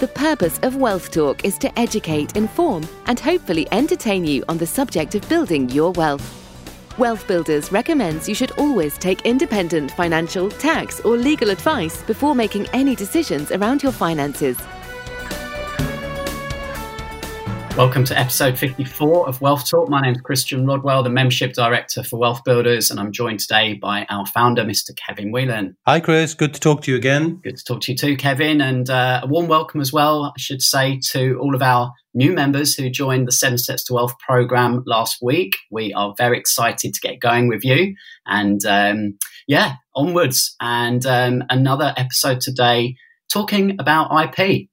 The purpose of Wealth Talk is to educate, inform, and hopefully entertain you on the subject of building your wealth. Wealth Builders recommends you should always take independent financial, tax, or legal advice before making any decisions around your finances. Welcome to episode 54 of Wealth Talk. My name is Christian Rodwell, the Membership Director for Wealth Builders, and I'm joined today by our founder, Mr. Kevin Whelan. Hi, Chris. Good to talk to you again. Good to talk to you too, Kevin. And uh, a warm welcome as well, I should say, to all of our new members who joined the Seven Steps to Wealth program last week. We are very excited to get going with you. And um, yeah, onwards. And um, another episode today talking about IP.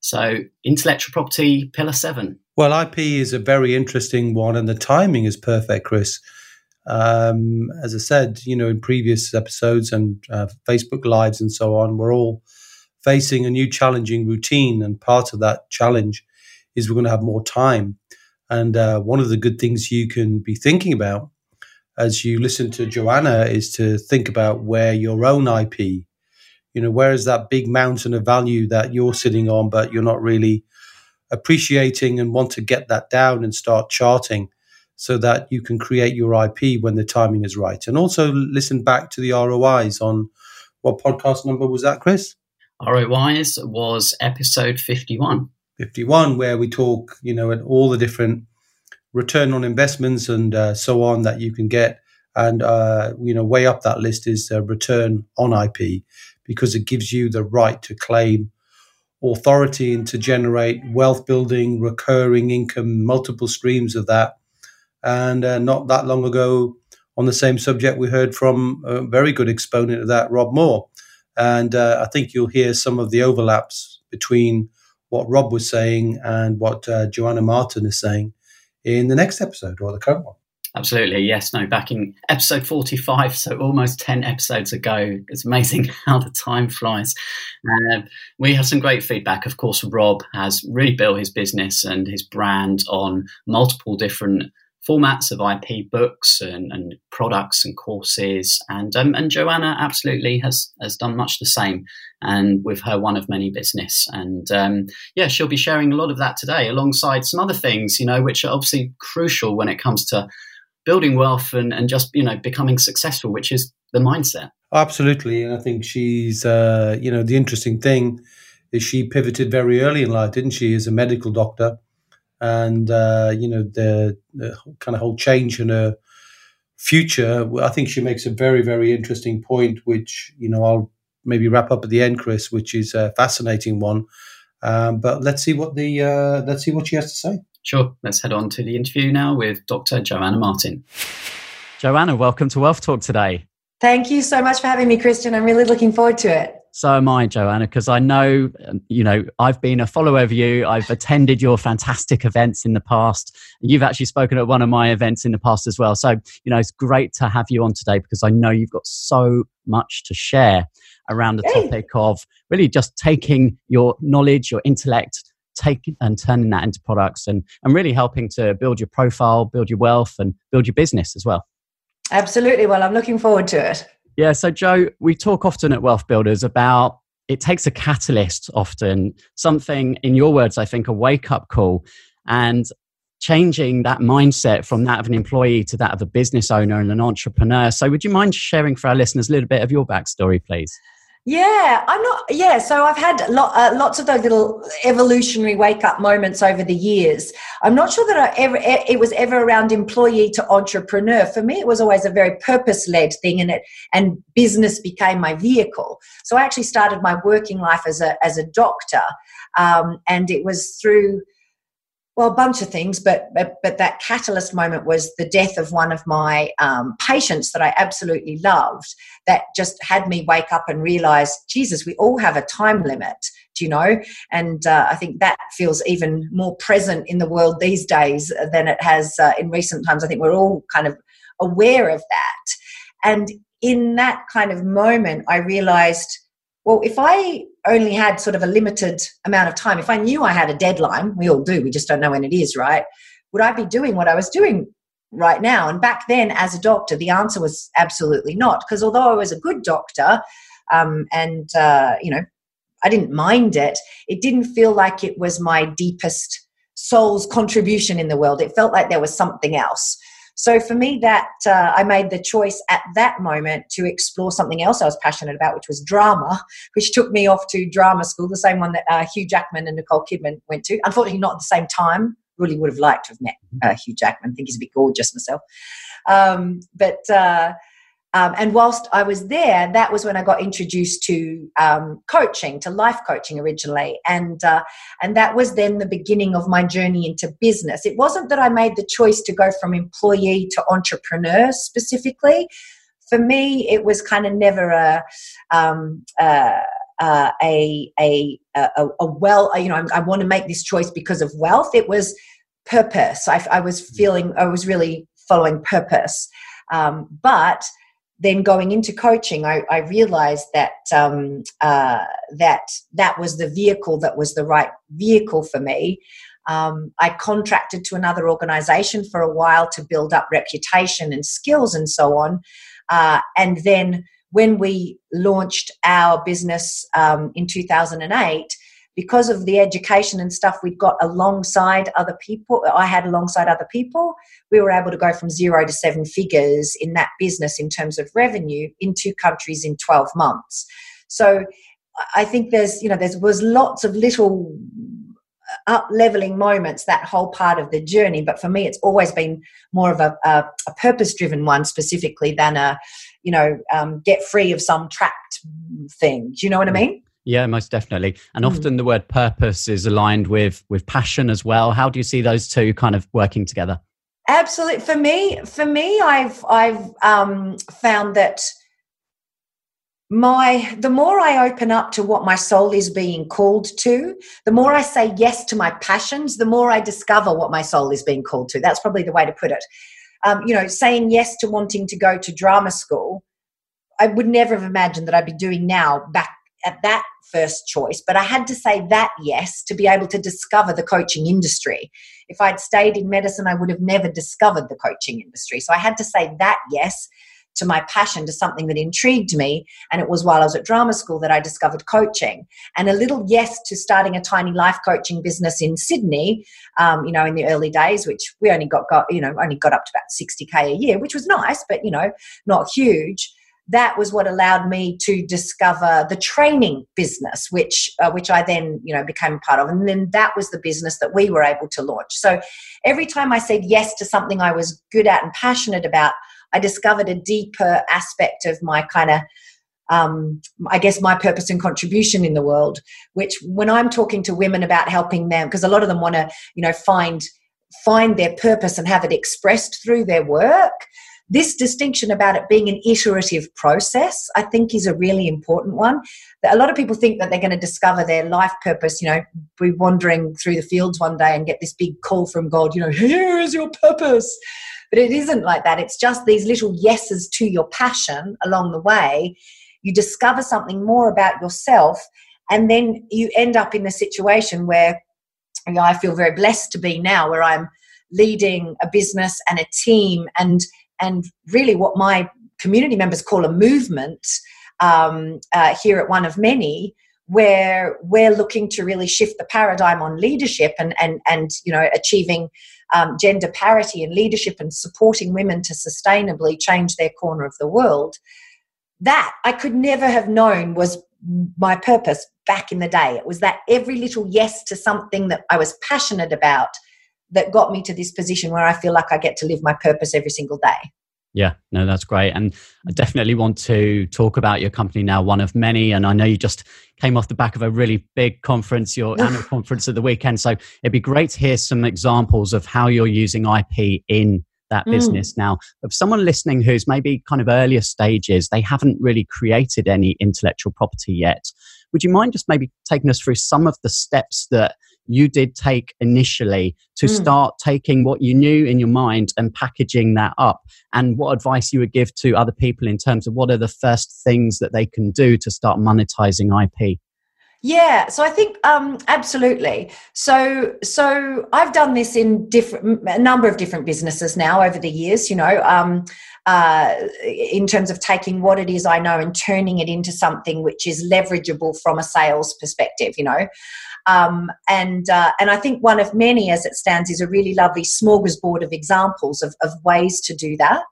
So, intellectual property, pillar seven. Well, IP is a very interesting one, and the timing is perfect, Chris. Um, as I said, you know, in previous episodes and uh, Facebook lives and so on, we're all facing a new challenging routine, and part of that challenge is we're going to have more time. And uh, one of the good things you can be thinking about as you listen to Joanna is to think about where your own IP, you know, where is that big mountain of value that you're sitting on, but you're not really appreciating and want to get that down and start charting so that you can create your IP when the timing is right. And also listen back to the ROIs on what podcast number was that, Chris? ROIs was episode 51. 51, where we talk, you know, at all the different return on investments and uh, so on that you can get. And, uh, you know, way up that list is uh, return on IP because it gives you the right to claim authority and to generate wealth building, recurring income, multiple streams of that. And uh, not that long ago, on the same subject, we heard from a very good exponent of that, Rob Moore. And uh, I think you'll hear some of the overlaps between what Rob was saying and what uh, Joanna Martin is saying in the next episode or the current one. Absolutely, yes. No, back in episode 45, so almost 10 episodes ago. It's amazing how the time flies. Uh, we have some great feedback. Of course, Rob has really built his business and his brand on multiple different formats of IP books and, and products and courses. And um, and Joanna absolutely has has done much the same, and with her one of many business. And um, yeah, she'll be sharing a lot of that today, alongside some other things, you know, which are obviously crucial when it comes to building wealth and, and just you know becoming successful which is the mindset. Absolutely. And i think she's uh, you know the interesting thing is she pivoted very early in life didn't she as a medical doctor? And uh, you know the, the, kind of whole change in her future i think she makes a very very interesting point which you know i'll maybe wrap up at the end chris which is a fascinating one. Um, but let's see what the uh, let's see what she has to say Sure. Let's head on to the interview now with Dr. Joanna Martin. Joanna, welcome to Wealth Talk today. Thank you so much for having me, Christian. I'm really looking forward to it. So am I, Joanna, because I know, um, you know, I've been a follower of you. I've attended your fantastic events in the past. You've actually spoken at one of my events in the past as well. So, you know, it's great to have you on today because I know you've got so much to share around the topic of really just taking your knowledge, your intellect, taking and turning that into products and, and really helping to build your profile, build your wealth, and build your business as well. Absolutely. Well, I'm looking forward to it. Yeah. So, Joe, we talk often at Wealth Builders about it takes a catalyst, often something, in your words, I think, a wake up call. And changing that mindset from that of an employee to that of a business owner and an entrepreneur. So, would you mind sharing for our listeners a little bit of your backstory, please? Yeah, I'm not. Yeah, so I've had uh, lots of those little evolutionary wake up moments over the years. I'm not sure that I ever it was ever around employee to entrepreneur. For me, it was always a very purpose led thing, and it and business became my vehicle. So I actually started my working life as a as a doctor, um, and it was through well, a bunch of things, but, but, but that catalyst moment was the death of one of my um, patients that I absolutely loved. That just had me wake up and realize, Jesus, we all have a time limit, do you know? And uh, I think that feels even more present in the world these days than it has uh, in recent times. I think we're all kind of aware of that. And in that kind of moment, I realized well, if I only had sort of a limited amount of time, if I knew I had a deadline, we all do, we just don't know when it is, right? Would I be doing what I was doing right now? And back then, as a doctor, the answer was absolutely not. Because although I was a good doctor um, and, uh, you know, I didn't mind it. It didn't feel like it was my deepest soul's contribution in the world. It felt like there was something else. So for me, that uh, I made the choice at that moment to explore something else I was passionate about, which was drama, which took me off to drama school, the same one that uh, Hugh Jackman and Nicole Kidman went to. Unfortunately, not at the same time. Really would have liked to have met uh, Hugh Jackman. I think he's a bit gorgeous myself. Um, but uh, um, and whilst I was there, that was when I got introduced to um, coaching, to life coaching originally, and uh, and that was then the beginning of my journey into business. It wasn't that I made the choice to go from employee to entrepreneur specifically. For me, it was kind of never a um, uh, uh, a, a, a, a well, you know, I, I want to make this choice because of wealth. It was purpose. I, I was feeling, I was really following purpose. Um, but then going into coaching, I, I realized that um, uh, that that was the vehicle that was the right vehicle for me. Um, I contracted to another organization for a while to build up reputation and skills and so on. Uh, and then when we launched our business um, in 2008, because of the education and stuff we'd got alongside other people, I had alongside other people, we were able to go from zero to seven figures in that business in terms of revenue in two countries in 12 months. So I think there's, you know, there was lots of little up leveling moments that whole part of the journey but for me it's always been more of a, a, a purpose driven one specifically than a you know um, get free of some trapped thing do you know what i mm. mean yeah, most definitely. And mm. often the word purpose is aligned with with passion as well. How do you see those two kind of working together? Absolutely. For me, for me, I've I've um, found that my the more I open up to what my soul is being called to, the more I say yes to my passions, the more I discover what my soul is being called to. That's probably the way to put it. Um, you know, saying yes to wanting to go to drama school, I would never have imagined that I'd be doing now back at that first choice, but I had to say that yes to be able to discover the coaching industry. If I'd stayed in medicine, I would have never discovered the coaching industry. So I had to say that yes to my passion, to something that intrigued me. And it was while I was at drama school that I discovered coaching. And a little yes to starting a tiny life coaching business in Sydney, um, you know, in the early days, which we only got, got, you know, only got up to about 60K a year, which was nice, but, you know, not huge that was what allowed me to discover the training business which uh, which I then you know became part of. And then that was the business that we were able to launch. So every time I said yes to something I was good at and passionate about I discovered a deeper aspect of my kind of um, I guess my purpose and contribution in the world which when I'm talking to women about helping them because a lot of them want to you know find find their purpose and have it expressed through their work this distinction about it being an iterative process, I think, is a really important one. A lot of people think that they're going to discover their life purpose, you know, be wandering through the fields one day and get this big call from God, you know, here is your purpose. But it isn't like that. It's just these little yeses to your passion along the way. You discover something more about yourself, and then you end up in a situation where you know, I feel very blessed to be now, where I'm leading a business and a team and and really what my community members call a movement um, uh, here at One of Many, where we're looking to really shift the paradigm on leadership and and and you know achieving um, gender parity in leadership and supporting women to sustainably change their corner of the world. That I could never have known was my purpose back in the day. It was that every little yes to something that I was passionate about that got me to this position where I feel like I get to live my purpose every single day. Yeah, no, that's great. And I definitely want to talk about your company now, one of many. And I know you just came off the back of a really big conference, your annual conference at the weekend. So it'd be great to hear some examples of how you're using IP in that mm. business now. Of someone listening who's maybe kind of earlier stages, they haven't really created any intellectual property yet. Would you mind just maybe taking us through some of the steps that you did take initially to mm. start taking what you knew in your mind and packaging that up and what advice you would give to other people in terms of what are the first things that they can do to start monetizing IP Yeah, so I think um, absolutely. So, so I've done this in different a number of different businesses now over the years. You know, um, uh, in terms of taking what it is I know and turning it into something which is leverageable from a sales perspective. You know, um, and uh, and I think one of many, as it stands, is a really lovely smorgasbord of examples of, of ways to do that.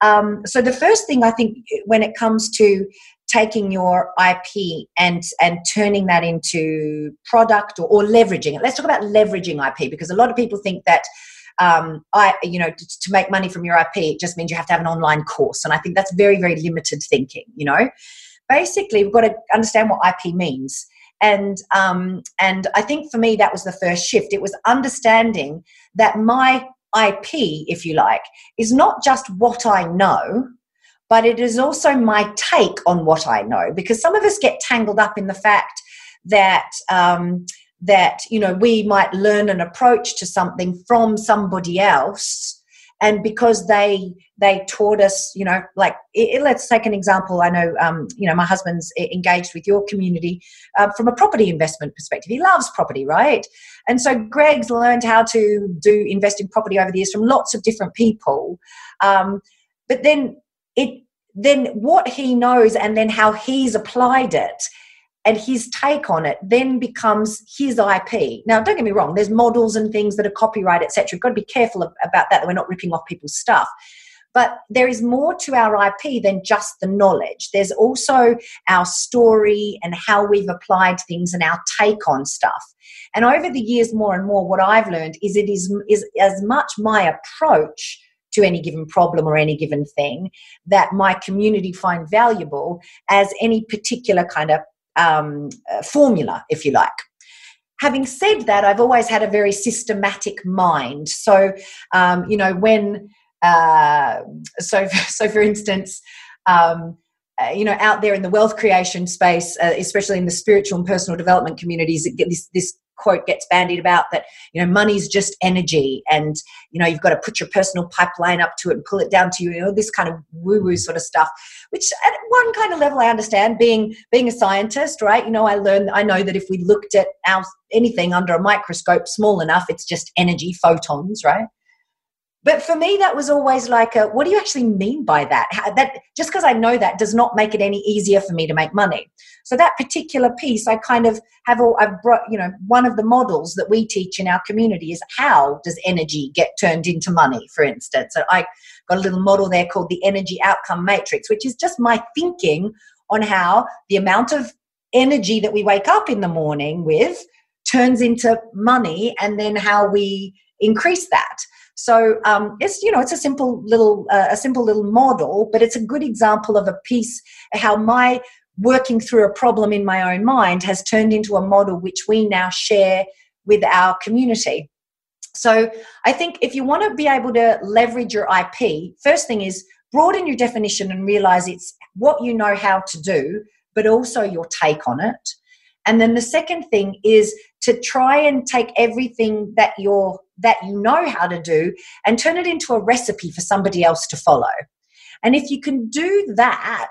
Um, so the first thing I think when it comes to taking your IP and and turning that into product or, or leveraging it. Let's talk about leveraging IP because a lot of people think that um, I, you know, to, to, make money from your IP, it just means you have to have an online course. And I think that's very, very limited thinking, you know. Basically, we've got to understand what IP means. And, um, and I think for me, that was the first shift. It was understanding that my IP, if you like, is not just what I know, but it is also my take on what I know. Because some of us get tangled up in the fact that um, that you know we might learn an approach to something from somebody else and because they they taught us you know like it, let's take an example. I know um, you know my husband's engaged with your community uh, from a property investment perspective. He loves property right? And so greg's learned how to do invest in property over the years from lots of different people. Um, but then it then what he knows and then how he's applied it and his take on it then becomes his IP. Now, don't get me wrong, there's models and things that are copyright, etc. We've got to be careful about that, that we're not ripping off people's stuff. But there is more to our IP than just the knowledge. There's also our story and how we've applied things and our take on stuff. And over the years, more and more, what I've learned is it is, is as much my approach to any given problem or any given thing that my community find valuable as any particular kind of um, uh, formula, if you like. Having said that, I've always had a very systematic mind. So, um, you know, when uh, so so for instance. Um, uh, you know, out there in the wealth creation space, uh, especially in the spiritual and personal development communities, this this quote gets bandied about that you know money's just energy and you know you've got to put your personal pipeline up to it and pull it down to you, you know this kind of woo woo sort of stuff which at one kind of level i understand being being a scientist right? You know i learned i know that if we looked at our anything under a microscope small enough it's just energy photons right but for me that was always like a, what do you actually mean by that? How, that just because i know that does not make it any easier for me to make money. So that particular piece i kind of have all i've brought you know one of the models that we teach in our community is how does energy get turned into money for instance. So i got a little model there called the energy outcome matrix which is just my thinking on how the amount of energy that we wake up in the morning with turns into money and then how we increase that so um, it's you know it's a simple little uh, a simple little model, but it's a good example of a piece how my working through a problem in my own mind has turned into a model which we now share with our community. So I think if you want to be able to leverage your IP, first thing is broaden your definition and realize it's what you know how to do, but also your take on it. And then the second thing is to try and take everything that you're that you know how to do and turn it into a recipe for somebody else to follow. And if you can do that,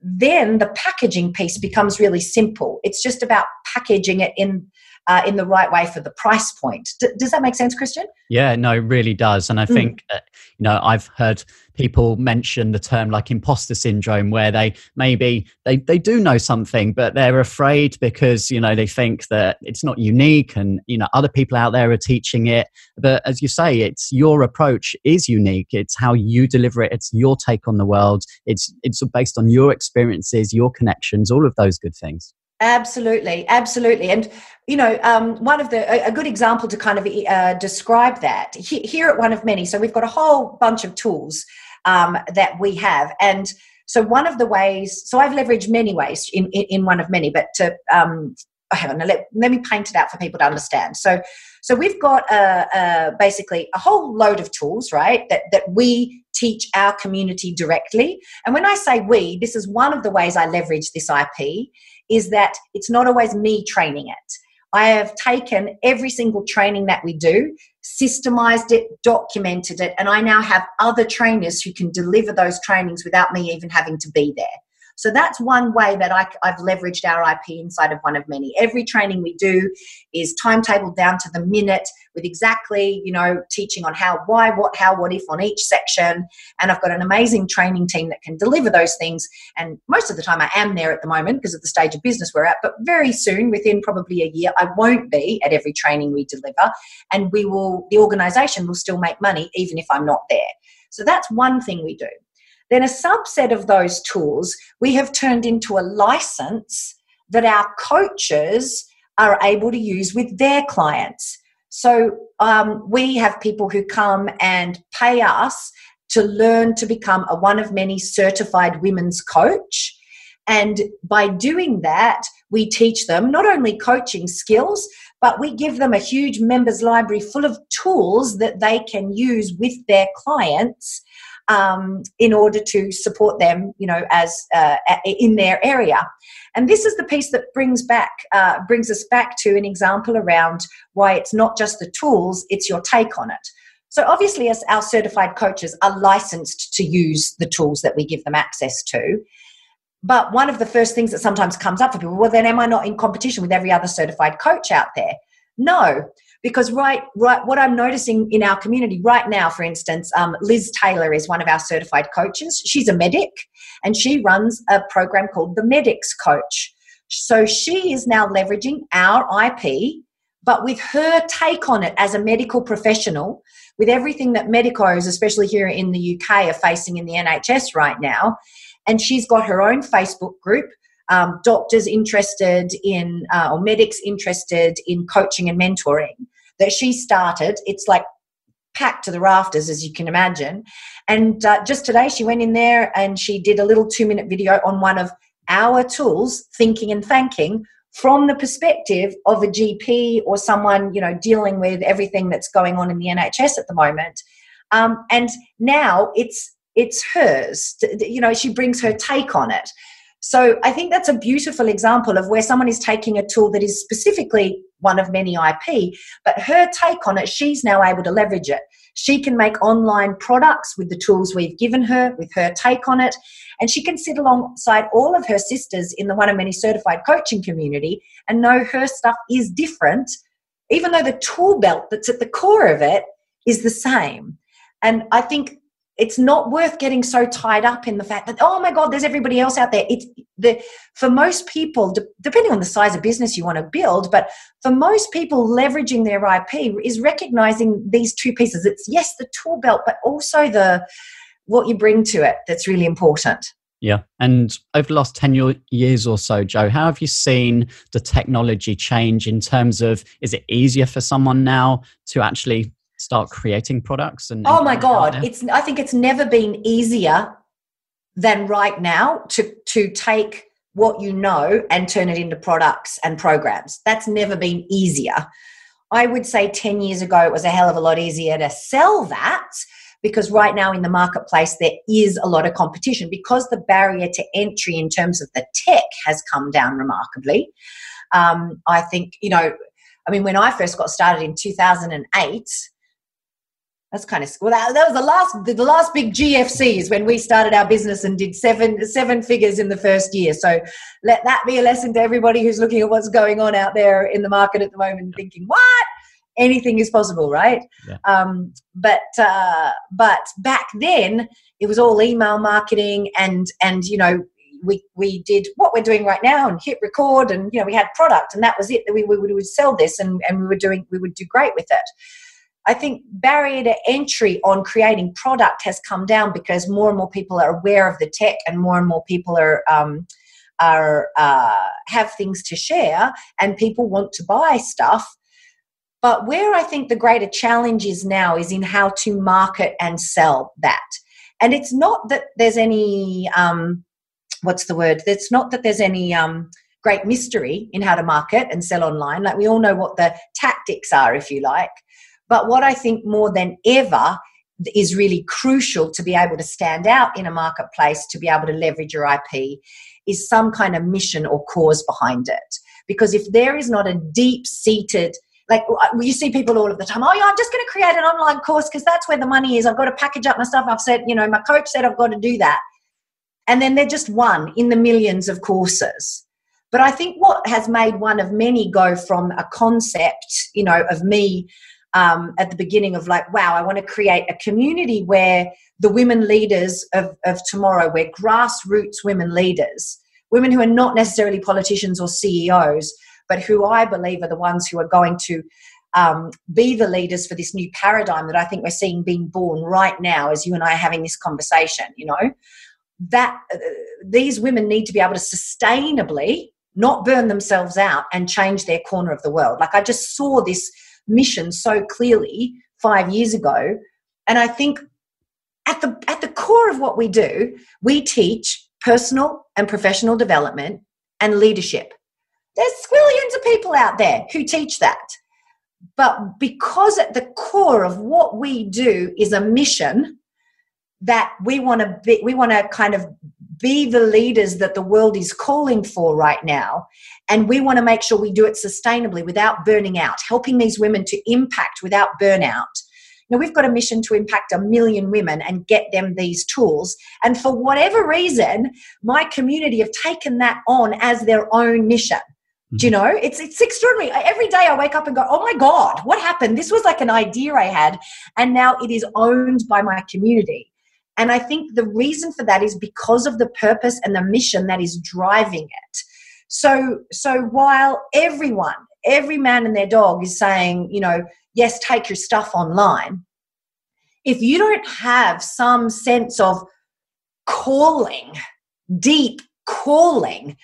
then the packaging piece becomes really simple. It's just about packaging it in uh, in the right way for the price point. D- does that make sense, Christian? Yeah, no, it really does. And I mm. think, uh, you know, I've heard people mention the term like imposter syndrome, where they maybe they, they do know something, but they're afraid because, you know, they think that it's not unique and, you know, other people out there are teaching it. But as you say, it's your approach is unique. It's how you deliver it. It's your take on the world. It's, it's based on your experiences, your connections, all of those good things. Absolutely, absolutely, and you know, um, one of the a, a, good example to kind of uh, describe that he, here at one of many. So we've got a whole bunch of tools um, that we have, and so one of the ways. So I've leveraged many ways in in, in one of many, but to um, oh, hang let, let me paint it out for people to understand. So so we've got a, a, basically a whole load of tools, right? That that we teach our community directly. And when I say we, this is one of the ways I leverage this IP is that it's not always me training it. I have taken every single training that we do, systemized it, documented it, and I now have other trainers who can deliver those trainings without me even having to be there. So that's one way that I, have leveraged our IP inside of one of many. Every training we do is timetabled down to the minute with exactly, you know, teaching on how, why, what, how, what if on each section. And I've got an amazing training team that can deliver those things. And most of the time I am there at the moment because of the stage of business we're at. But very soon, within probably a year, I won't be at every training we deliver. And we will, the organization will still make money even if I'm not there. So that's one thing we do. Then a subset of those tools we have turned into a license that our coaches are able to use with their clients. So um, we have people who come and pay us to learn to become a one of many certified women's coach. And by doing that, we teach them not only coaching skills, but we give them a huge members library full of tools that they can use with their clients um, in order to support them, you know, as uh, in their area. And this is the piece that brings back uh, brings us back to an example around why it's not just the tools; it's your take on it. So obviously, as our certified coaches are licensed to use the tools that we give them access to. But one of the first things that sometimes comes up for people, well, then am I not in competition with every other certified coach out there? No, because right right what i'm noticing in our community right now for instance um, liz taylor is one of our certified coaches. She's a medic and she runs a program called the medics coach. So she is now leveraging our ip but with her take on it as a medical professional with everything that medicos especially here in the uk are facing in the nhs right now and she's got her own facebook group um, doctors interested in uh, or medics interested in coaching and mentoring that she started. It's like packed to the rafters, as you can imagine. And uh, just today, she went in there and she did a little two minute video on one of our tools, thinking and thanking, from the perspective of a GP or someone you know dealing with everything that's going on in the NHS at the moment. Um, and now it's it's hers. You know, she brings her take on it. So I think that's a beautiful example of where someone is taking a tool that is specifically one of many IP, but her take on it, she's now able to leverage it. She can make online products with the tools we've given her, with her take on it, and she can sit alongside all of her sisters in the one of many certified coaching community and know her stuff is different, even though the tool belt that's at the core of it is the same. And I think it's not worth getting so tied up in the fact that oh my god there's everybody else out there. It's the for most people de- depending on the size of business you want to build but for most people leveraging their ip is recognizing these two pieces. It's yes the tool belt but also the what you bring to it that's really important. Yeah. And over the last 10 years or so, Joe, how have you seen the technology change in terms of is it easier for someone now to actually start creating products and oh my god it's i think it's never been easier than right now to to take what you know and turn it into products and programs. That's never been easier. I would say 10 years ago it was a hell of a lot easier to sell that because right now in the marketplace there is a lot of competition because the barrier to entry in terms of the tech has come down remarkably. Um, i think you know i mean when i first got started in 2008 that's kind of well. That, that was the last the last big GFCs when we started our business and did seven seven figures in the first year. So let that be a lesson to everybody who's looking at what's going on out there in the market at the moment, thinking what anything is possible, right? Yeah. Um, but uh, but back then it was all email marketing and and you know we we did what we're doing right now and hit record and you know we had product and that was it that we, we would sell this and and we were doing we would do great with it I think barrier to entry on creating product has come down because more and more people are aware of the tech and more and more people are um, are uh, have things to share and people want to buy stuff. But where I think the greater challenge is now is in how to market and sell that. And it's not that there's any um, what's the word? It's not that there's any um, great mystery in how to market and sell online. Like we all know what the tactics are, if you like. But what I think more than ever is really crucial to be able to stand out in a marketplace, to be able to leverage your IP, is some kind of mission or cause behind it. Because if there is not a deep seated, like uh, you see people all of the time, oh, yeah, I'm just going to create an online course because that's where the money is. I've got to package up my stuff. I've said, you know, my coach said I've got to do that. and then they're just one in the millions of courses. But I think what has made one of many go from a concept, you know, of me um, at the beginning of like, wow, I want to create a community where the women leaders of, of tomorrow, where grassroots women leaders, women who are not necessarily politicians or CEOs, but who I believe are the ones who are going to um, be the leaders for this new paradigm that I think we're seeing being born right now as you and I are having this conversation, you know, that uh, these women need to be able to sustainably not burn themselves out and change their corner of the world. Like I just saw this mission so clearly five years ago. And I think at the at the core of what we do, we teach personal and professional development and leadership. There's squillions of people out there who teach that. But because at the core of what we do is a mission that we want to be, we want to kind of be the leaders that the world is calling for right now. And we want to make sure we do it sustainably without burning out, helping these women to impact without burnout. Now, we've got a mission to impact a million women and get them these tools. And for whatever reason, my community have taken that on as their own mission. Do you mm-hmm. know? It's it's extraordinary. Every day I wake up and go, "Oh my god, what happened? This was like an idea I had and now it is owned by my community." And I think the reason for that is because of the purpose and the mission that is driving it. So, so while everyone, every man and their dog is saying, you know, yes, take your stuff online, if you don't have some sense of calling, deep calling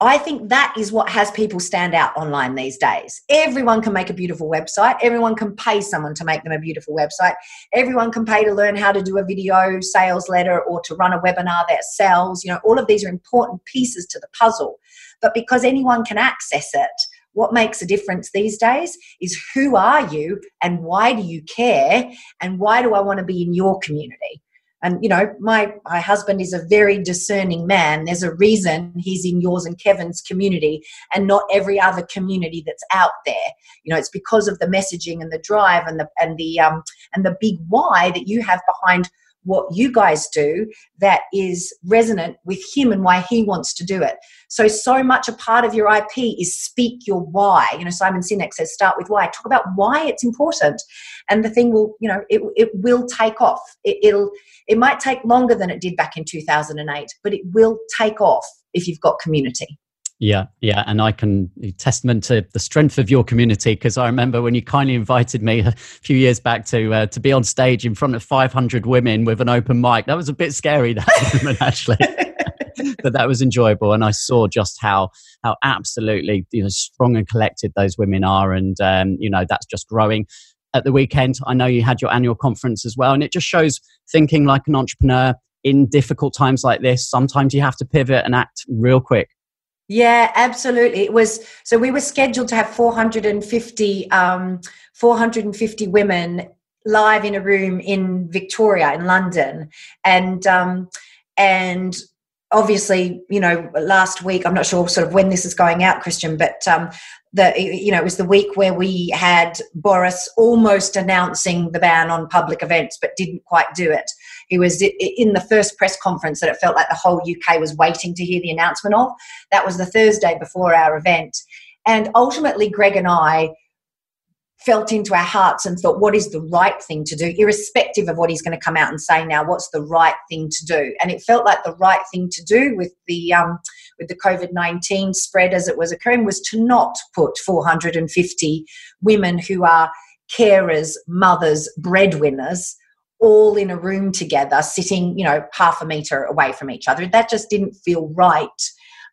I think that is what has people stand out online these days. Everyone can make a beautiful website. Everyone can pay someone to make them a beautiful website. Everyone can pay to learn how to do a video sales letter or to run a webinar that sells. You know, all of these are important pieces to the puzzle. But because anyone can access it, what makes a difference these days is who are you and why do you care and why do I want to be in your community? And you know my my husband is a very discerning man. There's a reason he's in yours and kevin's community and not every other community that's out there. You know it's because of the messaging and the drive and the and the um and the big why that you have behind what you guys do that is resonant with him and why he wants to do it. So, so much a part of your IP is speak your why. You know, Simon Sinek says start with why. Talk about why it's important, and the thing will, you know, it, it will take off. It, it'll, it might take longer than it did back in 2008, but it will take off if you've got community. Yeah, yeah, and I can testament to the strength of your community because I remember when you kindly invited me a few years back to uh, to be on stage in front of 500 women with an open mic. That was a bit scary that moment actually, but that was enjoyable, and I saw just how how absolutely you know strong and collected those women are, and um, you know that's just growing. At the weekend, I know you had your annual conference as well, and it just shows thinking like an entrepreneur in difficult times like this. Sometimes you have to pivot and act real quick. Yeah, absolutely. It was so we were scheduled to have 450 um, 450 women live in a room in Victoria in London, and um, and obviously, you know, last week I'm not sure sort of when this is going out, Christian, but um, the you know it was the week where we had Boris almost announcing the ban on public events, but didn't quite do it. He was in the first press conference that it felt like the whole UK was waiting to hear the announcement of. That was the Thursday before our event, and ultimately, Greg and I felt into our hearts and thought, what is the right thing to do, irrespective of what he's going to come out and say now, what's the right thing to do? And it felt like the right thing to do with the um, with the COVID nineteen spread as it was occurring was to not put 450 women who are carers, mothers, breadwinners all in a room together, sitting, you know, half a meter away from each other. That just didn't feel right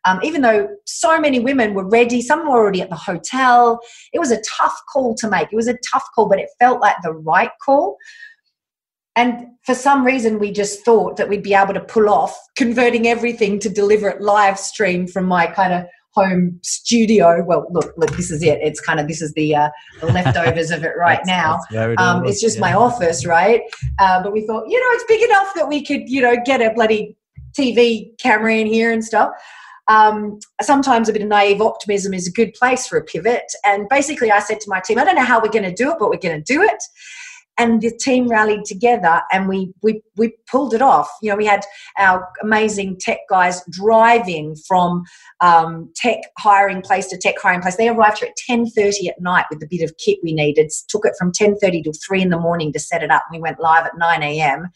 um, even though so many women were ready, some were already at the hotel. It was a tough call to make. It was a tough call, but it felt like the right call. And for some reason, we just thought that we'd be able to pull off converting everything to deliver it live stream from my kind of home studio. Well, look, look, this is it. It's kind of this is the, uh, the leftovers of it right now. It um, it's just yeah. my office, right? Uh, but we thought, you know, it's big enough that we could, you know, get a bloody TV camera in here and stuff um, sometimes a bit of naive optimism is a good place for a pivot. And basically, I said to my team, I don't know how we're going to do it, but we're going to do it. And the team rallied together and we we we pulled it off you know we had our amazing tech guys driving from um, tech hiring place to tech hiring place they arrived here at 10.30 at night with the bit of kit we needed took it from 10.30 to 3 in the morning to set it up we went live at 9 a.m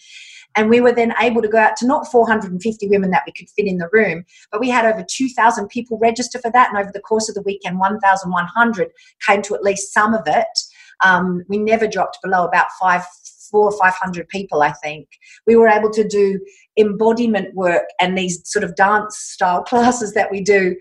and we were then able to go out to not 450 women that we could fit in the room, but we had over 2,000 people register for that. And over the course of the weekend, 1,100 came to at least some of it. Um, we never dropped below about five, four or 500 people, I think. We were able to do embodiment work and these sort of dance style classes that we do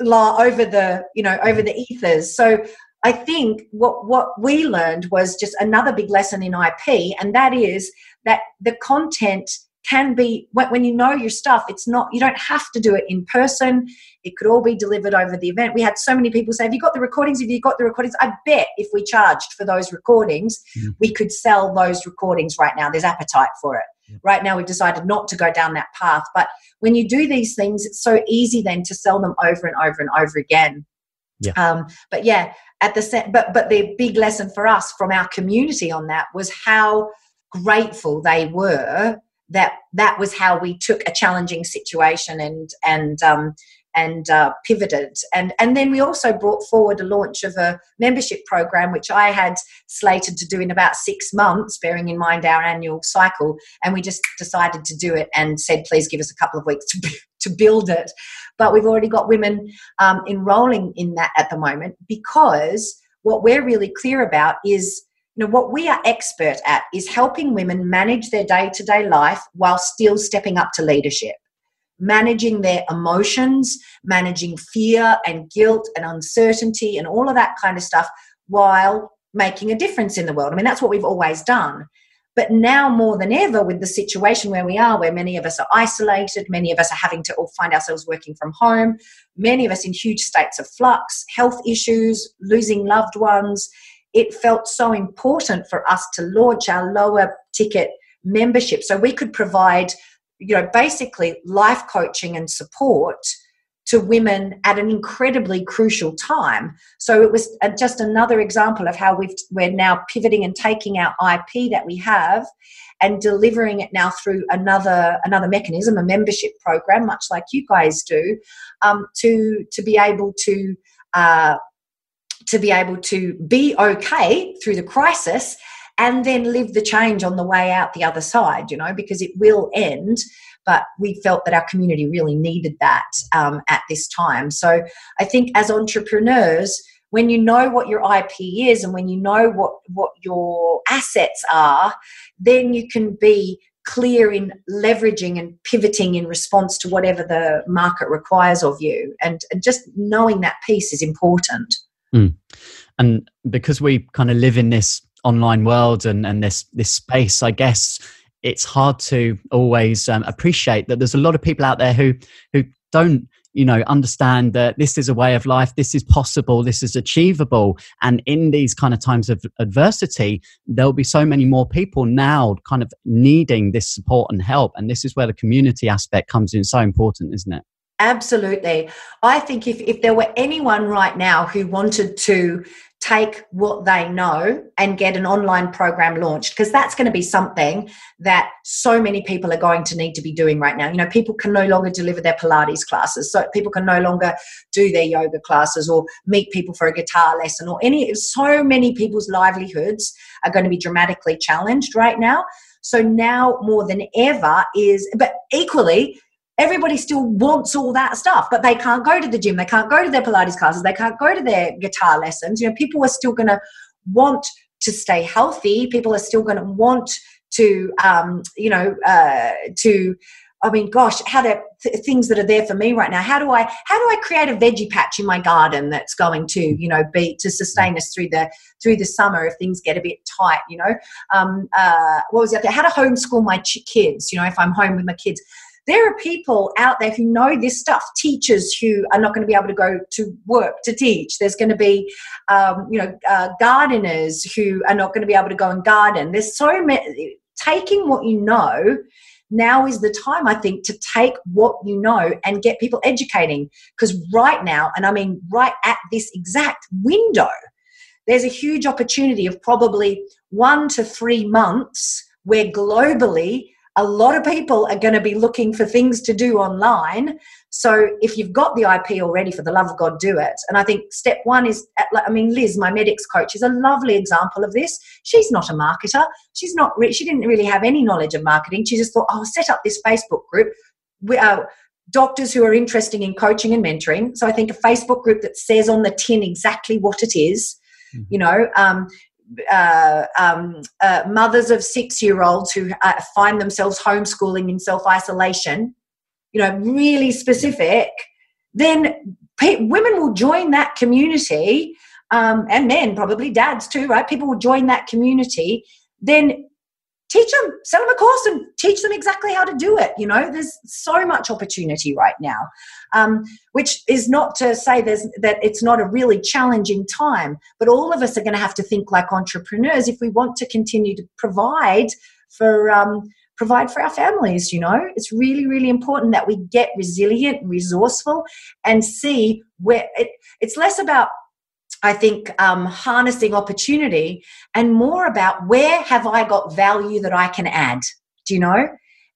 over the, you know, over the ethers. So I think what, what we learned was just another big lesson in IP, and that is that the content can be when you know your stuff it's not you don't have to do it in person. It could all be delivered over the event. We had so many people say have you got the recordings? Have you got the recordings? I bet if we charged for those recordings mm-hmm. we could sell those recordings right now. There's appetite for it. Yeah. right now we've decided not to go down that path. But when you do these things it's so easy then to sell them over and over and over again. Yeah. Um, but yeah at the set but but the big lesson for us from our community on that was how grateful they were that that was how we took a challenging situation and and um, and uh, pivoted. And and then we also brought forward a launch of a membership program which I had slated to do in about six months bearing in mind our annual cycle. And we just decided to do it and said please give us a couple of weeks to, to build it. But we've already got women um, enrolling in that at the moment because what we're really clear about is you know what we are expert at is helping women manage their day-to-day life while still stepping up to leadership. Managing their emotions managing fear and guilt and uncertainty and all of that kind of stuff while making a difference in the world. I mean that's what we've always done. But now more than ever with the situation where we are where many of us are isolated many of us are having to all find ourselves working from home many of us in huge states of flux health issues losing loved ones it felt so important for us to launch our lower ticket membership. So we could provide you know basically life coaching and support to women at an incredibly crucial time. So it was just another example of how we've we're now pivoting and taking our ip that we have and delivering it now through another another mechanism a membership program much like you guys do um, to to be able to uh, to be able to be okay through the crisis and then live the change on the way out the other side, you know, because it will end. But we felt that our community really needed that um, at this time. So I think as entrepreneurs, when you know what your IP is and when you know what, what your assets are, then you can be clear in leveraging and pivoting in response to whatever the market requires of you. And, and just knowing that piece is important. Mm. And because we kind of live in this online world and, and this this space, I guess it's hard to always um, appreciate that there's a lot of people out there who who don't you know understand that this is a way of life this is possible this is achievable. And in these kind of times of adversity there'll be so many more people now kind of needing this support and help. And this is where the community aspect comes in so important isn't it Absolutely. I think if, if there were anyone right now who wanted to take what they know and get an online program launched, because that's going to be something that so many people are going to need to be doing right now. You know, people can no longer deliver their Pilates classes, so people can no longer do their yoga classes or meet people for a guitar lesson or any, so many people's livelihoods are going to be dramatically challenged right now. So now more than ever is, but equally, everybody still wants all that stuff, but they can't go to the gym, they can't go to their Pilates classes, they can't go to their guitar lessons. You know, people are still going to want to stay healthy. People are still going to want to, um, you know, uh, to. I mean, gosh, how do th- things that are there for me right now? How do I how do I create a veggie patch in my garden that's going to you know be to sustain us through the through the summer if things get a bit tight? You know, um, uh, what was the other? How to homeschool my ch- kids? You know, if I'm home with my kids there are people out there who know this stuff teachers who are not going to be able to go to work to teach. There's going to be um, you know uh, gardeners who are not going to be able to go and garden. There's so many taking what you know now is the time i think to take what you know and get people educating. Because right now and i mean right at this exact window there's a huge opportunity of probably one to three months where globally a lot of people are going to be looking for things to do online. So if you've got the IP already, for the love of God, do it. And I think step one is, I mean, Liz, my medics coach, is a lovely example of this. She's not a marketer. She's not. She didn't really have any knowledge of marketing. She just thought, oh, I'll set up this Facebook group. We, uh, doctors who are interested in coaching and mentoring. So I think a Facebook group that says on the tin exactly what it is, mm-hmm. you know, um, uh, um, uh, mothers of six year olds who uh, find themselves homeschooling in self isolation, you know, really specific, then pe- women will join that community um, and men, probably dads too, right? People will join that community. Then teach them, sell them a course and teach them exactly how to do it. You know, there's so much opportunity right now, um, which is not to say there's that it's not a really challenging time, but all of us are going to have to think like entrepreneurs if we want to continue to provide for. Um, provide for our families you know it's really really important that we get resilient resourceful and see where it, it's less about I think um, harnessing opportunity and more about where have I got value that I can add. Do you know?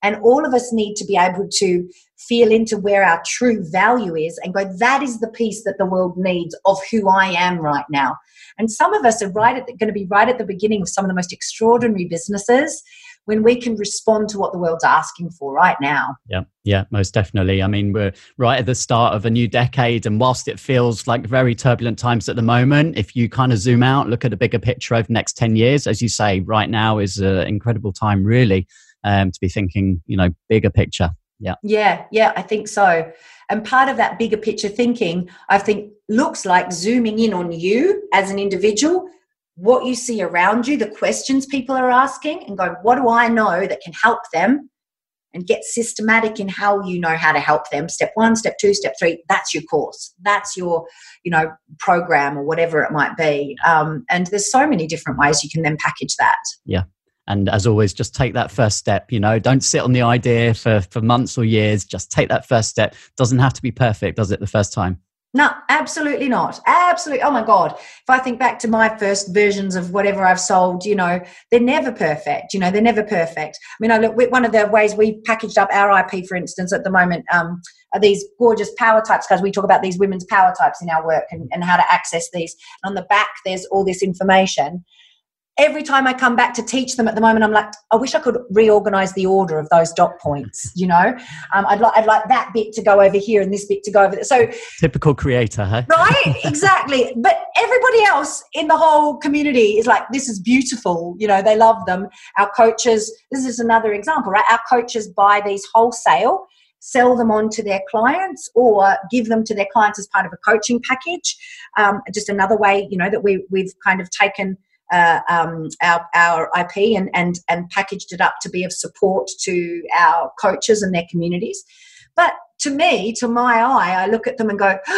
And all of us need to be able to feel into where our true value is and go, that is the piece that the world needs of who I am right now. And some of us are right at the, going to be right at the beginning of some of the most extraordinary businesses when we can respond to what the world's asking for right now. Yeah, yeah, most definitely. I mean, we're right at the start of a new decade, and whilst it feels like very turbulent times at the moment, if you kind of zoom out, look at a bigger picture over the next 10 years, as you say, right now is an incredible time, really, um, to be thinking, you know, bigger picture. Yeah. Yeah, yeah, I think so. And part of that bigger picture thinking, I think, looks like zooming in on you as an individual what you see around you, the questions people are asking, and go, what do I know that can help them? And get systematic in how you know how to help them. Step one, step two, step three. That's your course. That's your, you know, program or whatever it might be. Um, and there's so many different ways you can then package that. Yeah, and as always just take that first step you know don't sit on the idea for for months or years just take that first step doesn't have to be perfect does it the first time no, absolutely not. Absolutely. Oh my God. If I think back to my first versions of whatever I've sold, you know, they're never perfect. You know, they're never perfect. I mean, I look, one of the ways we packaged up our IP, for instance, at the moment, um, are these gorgeous power types because we talk about these women's power types in our work and, and how to access these. And on the back, there's all this information every time I come back to teach them at the moment, I'm like, I wish I could reorganize the order of those dot points. You know, um, I'd like I'd like that bit to go over here and this bit to go over there. So typical creator, huh? Right, exactly. but everybody else in the whole community is like, this is beautiful. You know, they love them. Our coaches. This is another example, right? Our coaches buy these wholesale sell them on to their clients or give them to their clients as part of a coaching package. Um, just another way, you know, that we, we've kind of taken uh, um, our, our IP and, and, and packaged it up to be of support to our coaches and their communities. But to me, to my eye, I look at them and go,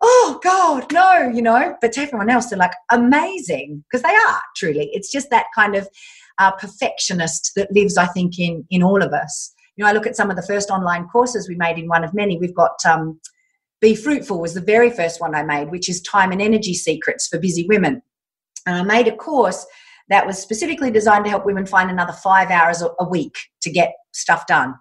oh God, no, you know. But to everyone else, they're like amazing because they are truly. It's just that kind of uh, perfectionist that lives, I think, in in all of us. You know, I look at some of the first online courses we made in one of many. We've got um, Be Fruitful was the very first one I made, which is time and energy secrets for busy women. And I made a course that was specifically designed to help women find another five hours a week to get stuff done.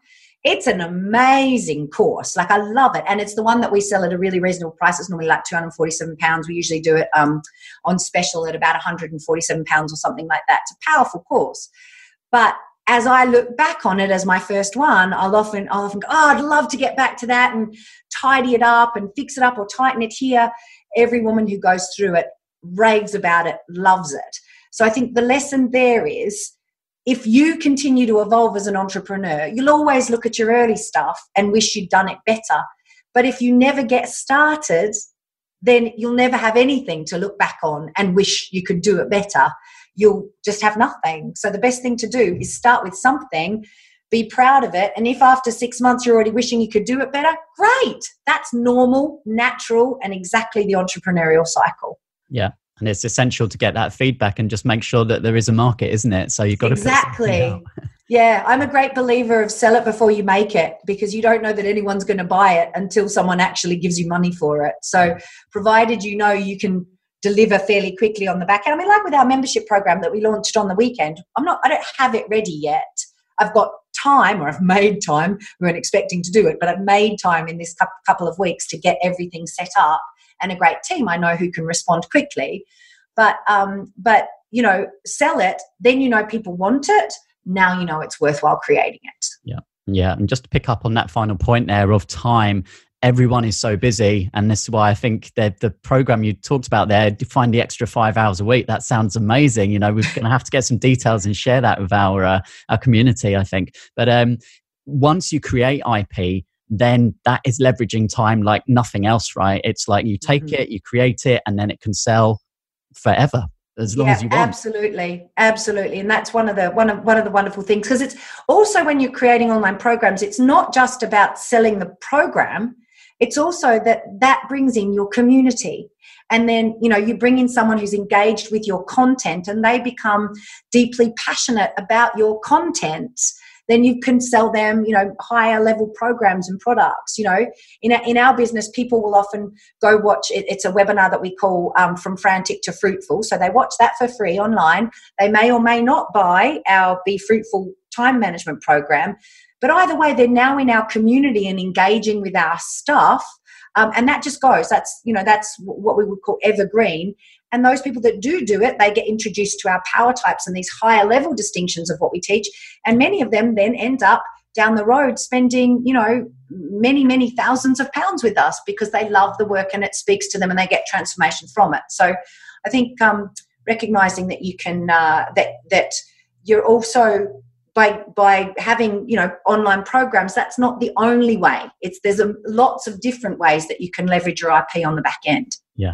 It's an amazing course. Like I love it, and it's the one that we sell at a really reasonable price. It's normally like two hundred forty-seven pounds. We usually do it um, on special at about one hundred and forty-seven pounds or something like that. It's a powerful course, but as I look back on it as my first one, I'll often I'll often go, oh, I'd love to get back to that and tidy it up and fix it up or tighten it here. Every woman who goes through it raves about it, loves it. So I think the lesson there is if you continue to evolve as an entrepreneur, you'll always look at your early stuff and wish you'd done it better. But if you never get started, then you'll never have anything to look back on and wish you could do it better. You'll just have nothing. So the best thing to do is start with something, be proud of it. And if after six months you're already wishing you could do it better, great. That's normal, natural, and exactly the entrepreneurial cycle. Yeah. And it's essential to get that feedback and just make sure that there is a market, isn't it? So you've got exactly. to exactly. yeah, I'm a great believer of sell it before you make it because you don't know that anyone's going to buy it until someone actually gives you money for it. So provided you know you can deliver fairly quickly on the back end. I mean, like with our membership program that we launched on the weekend, I'm not, I don't have it ready yet. I've got time, or I've made time. We weren't expecting to do it, but I've made time in this couple of weeks to get everything set up and a great team. I know who can respond quickly, but um, but you know, sell it. Then you know people want it. Now you know it's worthwhile creating it. Yeah. Yeah, and just to pick up on that final point there of time, everyone is so busy and this is why i think that the program you talked about there find the extra five hours a week that sounds amazing you know we're going to have to get some details and share that with our uh, our community i think but um, once you create ip then that is leveraging time like nothing else right it's like you take mm-hmm. it you create it and then it can sell forever as long yeah, as you want. Absolutely, absolutely, and that's one of the one of one of the wonderful things because it's also when you're creating online programs, it's not just about selling the program it's also that that brings in your community and then you know you bring in someone who's engaged with your content and they become deeply passionate about your content then you can sell them you know higher level programs and products you know in, in our business people will often go watch it, it's a webinar that we call um, from frantic to fruitful so they watch that for free online they may or may not buy our be fruitful time management program but either way, they're now in our community and engaging with our stuff. Um, and that just goes. That's you know that's what we would call evergreen. And those people that do do it, they get introduced to our power types and these higher level distinctions of what we teach. And many of them then end up down the road spending you know many many thousands of pounds with us because they love the work and it speaks to them and they get transformation from it. So I think um, recognizing that you can uh, that that you're also by by having you know online programs that's not the only way it's there's a, lots of different ways that you can leverage your ip on the back end yeah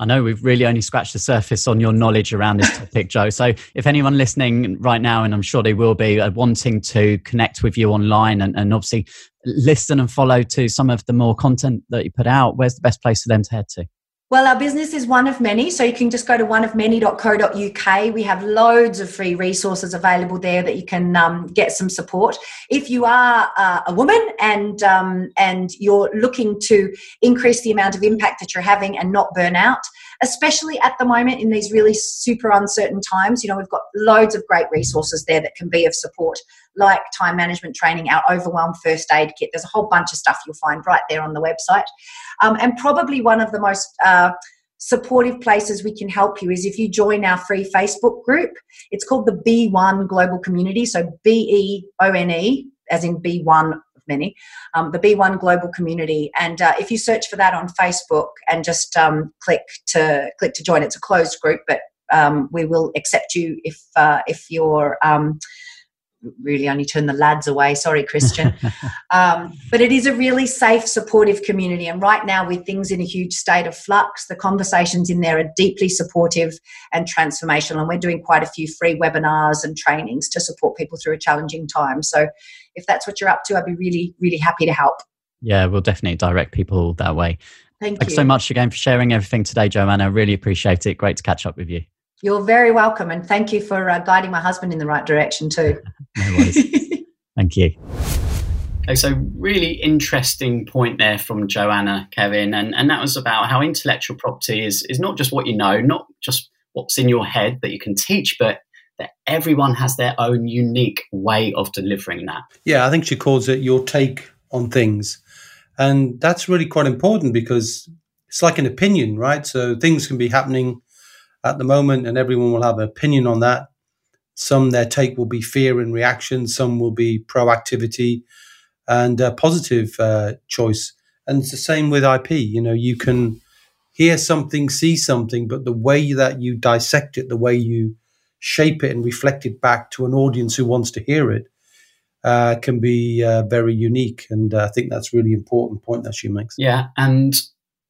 I know we've really only scratched the surface on your knowledge around this topic, Jo. So, if anyone listening right now, and I'm sure they will be, uh, wanting to connect with you online and, and obviously listen and follow to some of the more content that you put out, where's the best place for them to head to? Well, our business is one of many, so you can just go to oneofmany.co.uk. We have loads of free resources available there that you can um, get some support. If you are uh, a woman and um, and you're looking to increase the amount of impact that you're having and not burn out, especially at the moment in these really super uncertain times, you know we've got loads of great resources there that can be of support, like time management training, our overwhelm first aid kit. There's a whole bunch of stuff you'll find right there on the website. Um, and probably one of the most uh, supportive places we can help you is if you join our free Facebook group. It's called the B1 Global Community. So B E O N E, as in B1 of many, um, the B1 Global Community. And uh, if you search for that on Facebook and just um, click to click to join, it's a closed group, but um, we will accept you if uh, if you're um, really only turn the lads away. Sorry, Christian. um, but it is a really safe, supportive community. And right now, with things in a huge state of flux, the conversations in there are deeply supportive and transformational. And we're doing quite a few free webinars and trainings to support people through a challenging time. So if that's what you're up to, I'd be really, really happy to help. Yeah, we'll definitely direct people that way. Thank Thanks you. so much again for sharing everything today, Joanna. I really appreciate it. Great to catch up with you. You're very welcome, and thank you for uh, guiding my husband in the right direction too. no worries. thank you. Okay, so really interesting point there from Joanna, Kevin, and, and that was about how intellectual property is is not just what you know, not just what's in your head that you can teach, but that everyone has their own unique way of delivering that. Yeah, I think she calls it your take on things. And that's really quite important because it's like an opinion, right? So things can be happening at the moment, and everyone will have an opinion on that. Some their take will be fear and reaction, some will be proactivity and a positive uh, choice. And it's the same with IP. You know, you can hear something, see something, but the way that you dissect it, the way you shape it and reflect it back to an audience who wants to hear it, uh, can be uh, very unique. And uh, I think that's really important point that she makes. Yeah, and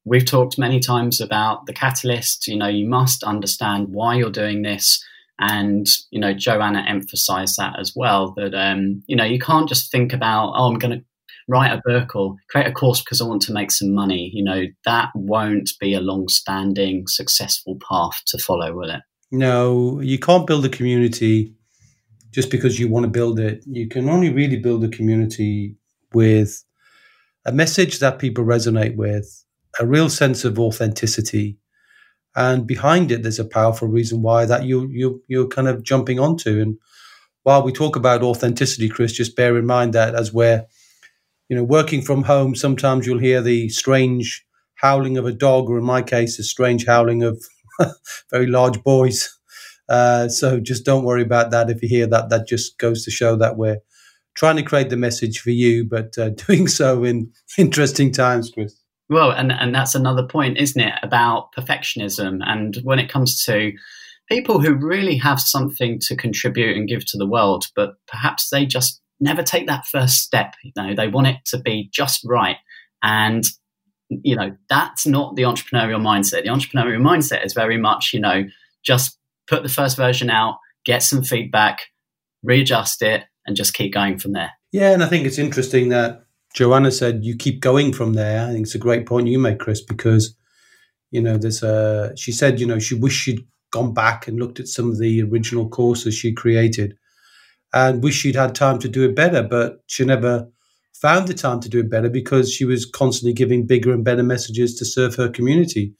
We've talked many times about the catalyst. You know, you must understand why you're doing this. And, you know, Joanna emphasized that as well that, um, you know, you can't just think about, oh, I'm going to write a book or create a course because I want to make some money. You know, that won't be a long standing, successful path to follow, will it? No, you can't build a community just because you want to build it. You can only really build a community with a message that people resonate with, a real sense of authenticity and behind it, there's a powerful reason why that you you you're kind of jumping onto. And while we talk about authenticity, Chris, just bear in mind that as we're you know working from home, sometimes you'll hear the strange howling of a dog, or in my case, the strange howling of very large boys. Uh, so just don't worry about that. If you hear that, that just goes to show that we're trying to create the message for you, but uh, doing so in interesting times, Chris. Well, and, and that's another point, isn't it, about perfectionism. And when it comes to people who really have something to contribute and give to the world, but perhaps they just never take that first step. You know, they want it to be just right. And, you know, that's not the entrepreneurial mindset. The entrepreneurial mindset is very much, you know, just put the first version out, get some feedback, readjust it, and just keep going from there. Yeah, and I think it's interesting that Joanna said you keep going from there. I think it's a great point you made, Chris, because you know there's a. She said you know she wished she'd gone back and looked at some of the original courses she created, and wish she'd had time to do it better, but she never found the time to do it better because she was constantly giving bigger and better messages to serve her community.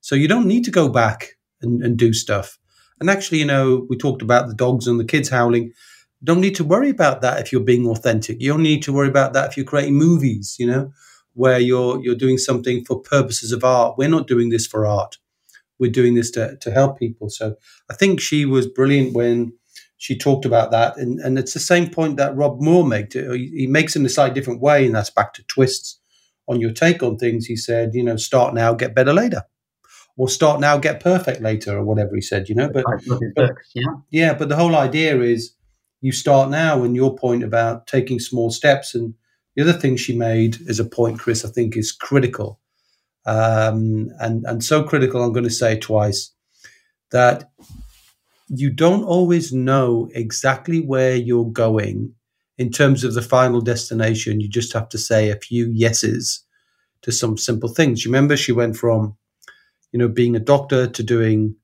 So you don't need to go back and, and do stuff. And actually, you know, we talked about the dogs and the kids howling don't need to worry about that if you're being authentic. You only need to worry about that if you're creating movies, you know, where you're you're doing something for purposes of art. We're not doing this for art. We're doing this to, to help people. So I think she was brilliant when she talked about that. And, and it's the same point that Rob Moore made. He makes it in a slightly different way, and that's back to twists on your take on things. He said, you know, start now, get better later. Or start now, get perfect later, or whatever he said, you know. But, but yeah. yeah, but the whole idea is you start now and your point about taking small steps and the other thing she made as a point chris i think is critical um, and and so critical i'm going to say twice that you don't always know exactly where you're going in terms of the final destination you just have to say a few yeses to some simple things you remember she went from you know being a doctor to doing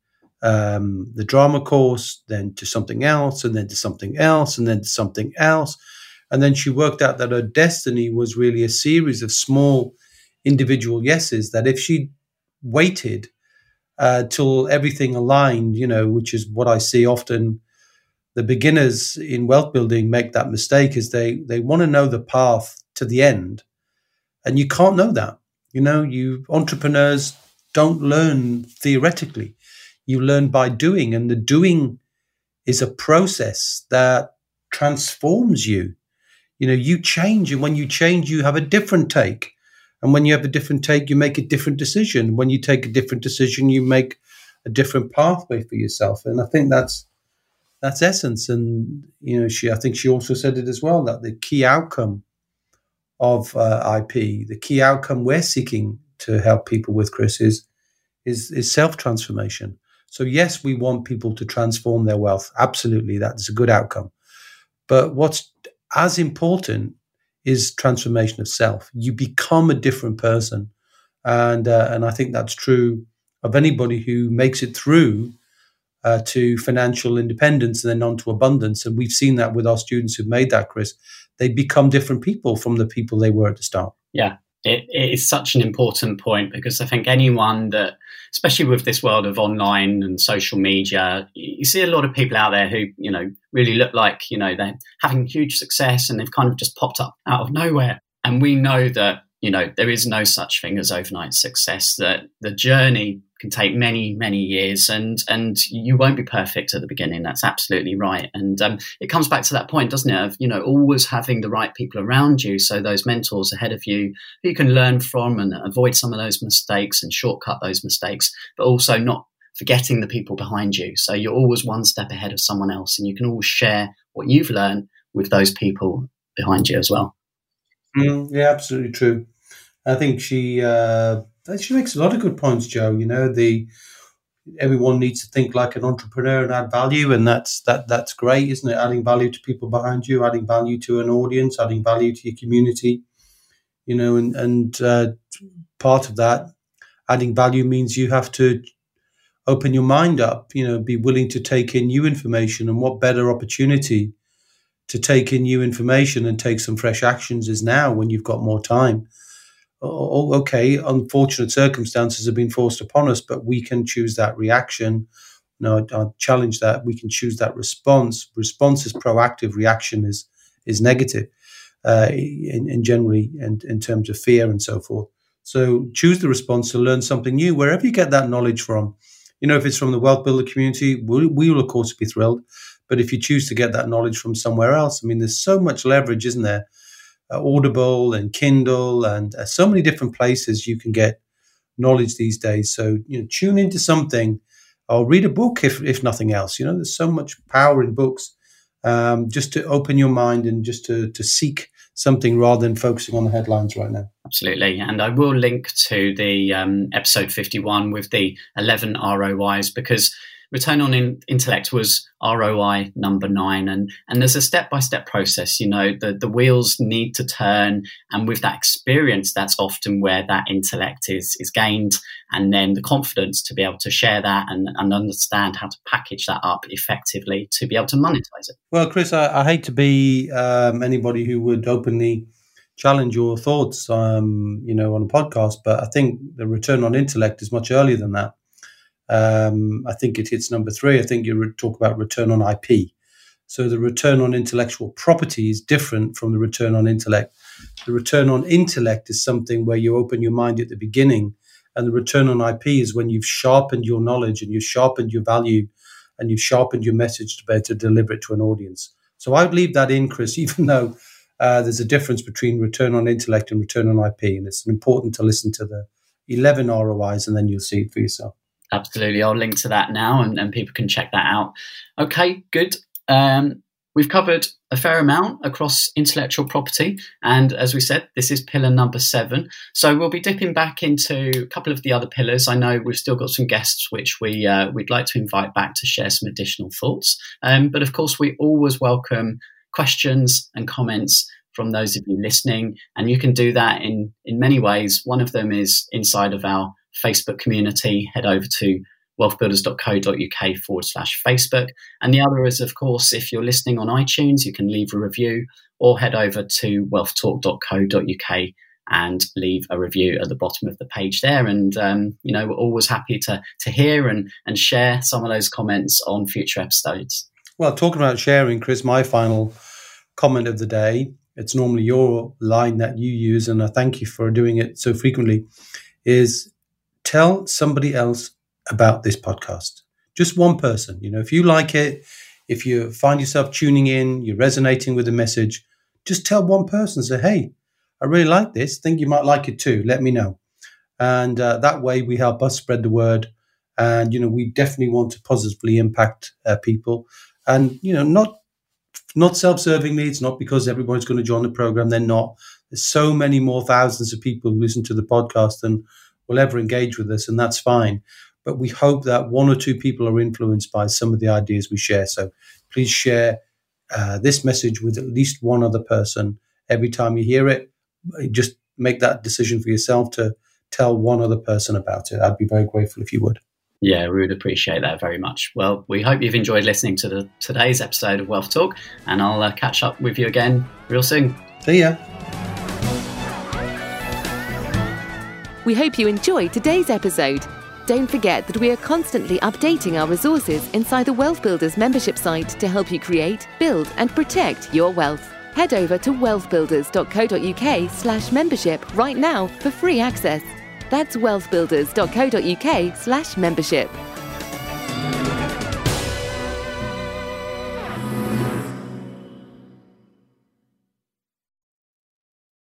um, the drama course, then to something else, and then to something else, and then to something else. And then she worked out that her destiny was really a series of small individual yeses that if she waited uh, till everything aligned, you know, which is what I see often the beginners in wealth building make that mistake is they they want to know the path to the end and you can't know that you know you entrepreneurs don't learn theoretically you learn by doing, and the doing is a process that transforms you. You know, you change, and when you change, you have a different take. And when you have a different take, you make a different decision. When you take a different decision, you make a different pathway for yourself. And I think that's that's essence. And you know, she I think she also said it as well that the key outcome of uh, IP, the key outcome we're seeking to help people with, Chris, is is, is self transformation. So, yes, we want people to transform their wealth. Absolutely, that's a good outcome. But what's as important is transformation of self. You become a different person. And, uh, and I think that's true of anybody who makes it through uh, to financial independence and then on to abundance. And we've seen that with our students who've made that, Chris. They become different people from the people they were at the start. Yeah, it, it is such an important point because I think anyone that, especially with this world of online and social media, you see a lot of people out there who, you know, really look like, you know, they're having huge success and they've kind of just popped up out of nowhere. And we know that you know there is no such thing as overnight success that the journey can take many many years and and you won't be perfect at the beginning. That's absolutely right. And um, it comes back to that point doesn't it of you know always having the right people around you so those mentors ahead of you who you can learn from and avoid some of those mistakes and shortcut those mistakes but also not forgetting the people behind you. So you're always one step ahead of someone else and you can always share what you've learned with those people behind you as well. Mm, yeah, absolutely true. I think she uh, she makes a lot of good points, Joe. You know, the everyone needs to think like an entrepreneur and add value, and that's that that's great, isn't it? Adding value to people behind you, adding value to an audience, adding value to your community. You know, and and uh, part of that adding value means you have to open your mind up. You know, be willing to take in new information, and what better opportunity to take in new information and take some fresh actions is now when you've got more time. Oh, okay, unfortunate circumstances have been forced upon us, but we can choose that reaction. No, I challenge that. We can choose that response. Response is proactive. Reaction is is negative, uh, in, in generally in, in terms of fear and so forth. So choose the response to learn something new wherever you get that knowledge from. You know, if it's from the wealth builder community, we, we will of course be thrilled. But if you choose to get that knowledge from somewhere else, I mean, there's so much leverage, isn't there? Uh, Audible and Kindle and uh, so many different places you can get knowledge these days. So you know, tune into something or read a book if if nothing else. You know, there's so much power in books. Um, just to open your mind and just to to seek something rather than focusing on the headlines right now. Absolutely. And I will link to the um, episode 51 with the 11 ROIs because return on in, intellect was ROI number nine. And, and there's a step by step process, you know, the, the wheels need to turn. And with that experience, that's often where that intellect is, is gained. And then the confidence to be able to share that and, and understand how to package that up effectively to be able to monetize it. Well, Chris, I, I hate to be um, anybody who would openly challenge your thoughts, um, you know, on a podcast, but I think the return on intellect is much earlier than that. Um, I think it hits number three. I think you talk about return on IP. So the return on intellectual property is different from the return on intellect. The return on intellect is something where you open your mind at the beginning, and the return on IP is when you've sharpened your knowledge and you've sharpened your value and you've sharpened your message to better deliver it to an audience. So I would leave that in, Chris, even though uh, there's a difference between return on intellect and return on IP, and it's important to listen to the 11 ROIs and then you'll see it for yourself. Absolutely. I'll link to that now and, and people can check that out. Okay, good. Um, we've covered a fair amount across intellectual property. And as we said, this is pillar number seven. So we'll be dipping back into a couple of the other pillars. I know we've still got some guests which we, uh, we'd like to invite back to share some additional thoughts. Um, but of course, we always welcome questions and comments from those of you listening. And you can do that in, in many ways. One of them is inside of our Facebook community, head over to wealthbuilders.co.uk forward slash Facebook. And the other is, of course, if you're listening on iTunes, you can leave a review or head over to wealthtalk.co.uk and leave a review at the bottom of the page there. And, um, you know, we're always happy to, to hear and, and share some of those comments on future episodes. Well, talking about sharing, Chris, my final comment of the day, it's normally your line that you use, and I thank you for doing it so frequently, is tell somebody else about this podcast. Just one person. You know, if you like it, if you find yourself tuning in, you're resonating with the message, just tell one person, say, hey, I really like this. Think you might like it too. Let me know. And uh, that way we help us spread the word. And, you know, we definitely want to positively impact uh, people. And, you know, not not self-servingly. It's not because everybody's going to join the program. They're not. There's so many more thousands of people who listen to the podcast than will ever engage with us, and that's fine. But we hope that one or two people are influenced by some of the ideas we share. So please share uh, this message with at least one other person every time you hear it. Just make that decision for yourself to tell one other person about it. I'd be very grateful if you would. Yeah, we would appreciate that very much. Well, we hope you've enjoyed listening to the, today's episode of Wealth Talk, and I'll uh, catch up with you again real soon. See ya. We hope you enjoyed today's episode. Don't forget that we are constantly updating our resources inside the Wealth Builders membership site to help you create, build, and protect your wealth. Head over to wealthbuilders.co.uk slash membership right now for free access. That's wealthbuilders.co.uk slash membership.